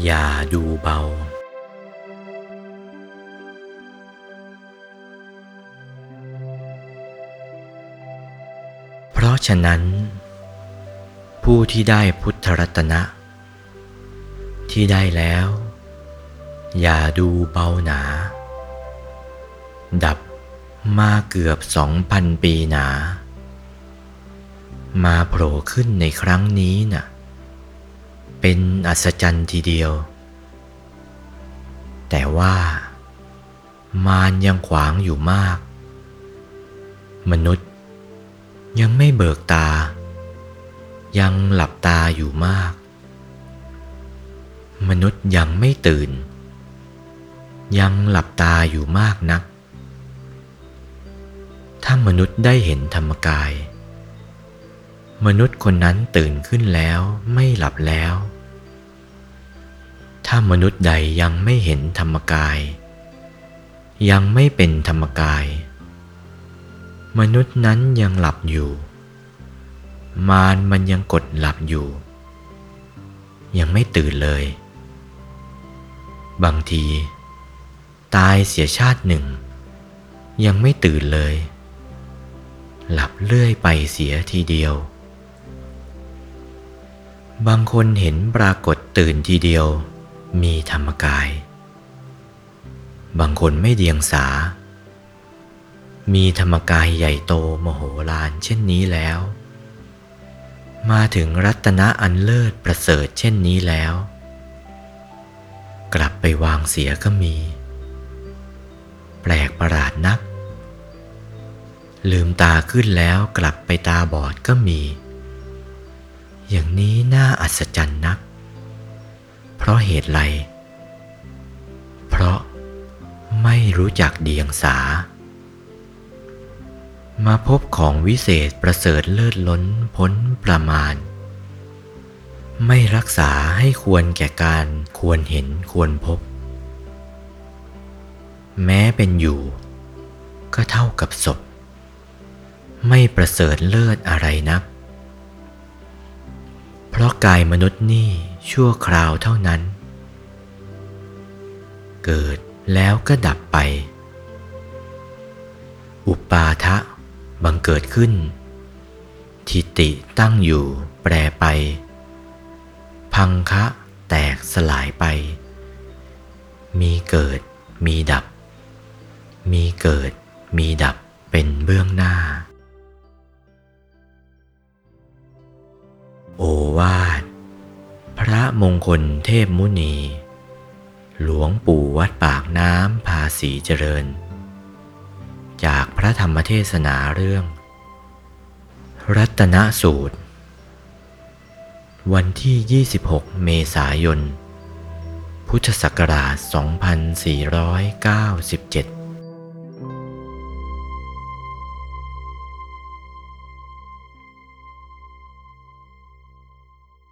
อย่าดูเบา เพราะฉะนั้น ผู้ที่ได้พุทธรัตนะ ที่ได้แล้ว อย่าดูเบาหนา ดับมาเกือบสองพันปีหนา มาโผล่ขึ้นในครั้งนี้น่ะ เป็น อัศจรรย์ทีเดียว แต่ว่ามารยังขวางอยู่มาก มนุษย์ยังไม่เบิกตา ยังหลับตาอยู่มาก มนุษย์ยังไม่ตื่น ยังหลับตาอยู่มากนัก ถ้ามนุษย์ได้เห็นธรรมกาย มนุษย์คนนั้นตื่นขึ้นแล้วไม่หลับแล้ว ถ้ามนุษย์ใดยังไม่เห็นธรรมกาย ยังไม่เป็นธรรมกาย มนุษย์นั้นยังหลับอยู่ มารมันยังกดหลับอยู่ ยังไม่ตื่นเลย บางที ตายเสียชาติหนึ่ง ยังไม่ตื่นเลย หลับเลื่อยไปเสียทีเดียวบางคนเห็นปรากฏตื่นทีเดียว มีธรรมกาย บางคนไม่เดียงสา มีธรรมกายใหญ่โตมโหฬารเช่นนี้แล้ว มาถึงรัตนะอันเลิศประเสริฐเช่นนี้แล้ว กลับไปวางเสียก็มี แปลกประหลาดนัก ลืมตาขึ้นแล้วกลับไปตาบอดก็มี อย่างนี้น่าอัศจรรย์นัก เพราะเหตุไร เพราะไม่รู้จักเดียงสา มาพบของวิเศษประเสริฐเลิศล้นพ้นประมาณ ไม่รักษาให้ควรแก่การควรเห็นควรพบ แม้เป็นอยู่ ก็เท่ากับศพ ไม่ประเสริฐเลิศอะไรนัก เพราะกายมนุษย์นี่ ชั่วคราวเท่านั้น เกิดแล้วก็ดับไป อุปาทะบังเกิดขึ้น ทิติตั้งอยู่แปรไป พังคะแตกสลายไป มีเกิดมีดับ มีเกิดมีดับเป็นเบื้องหน้า โอวาท มงคลเทพมุนี หลวงปู่วัดปากน้ำภาษีเจริญ จากพระธรรมเทศนาเรื่อง รัตนสูตร วันที่ 26 เมษายน พุทธศักราช 2497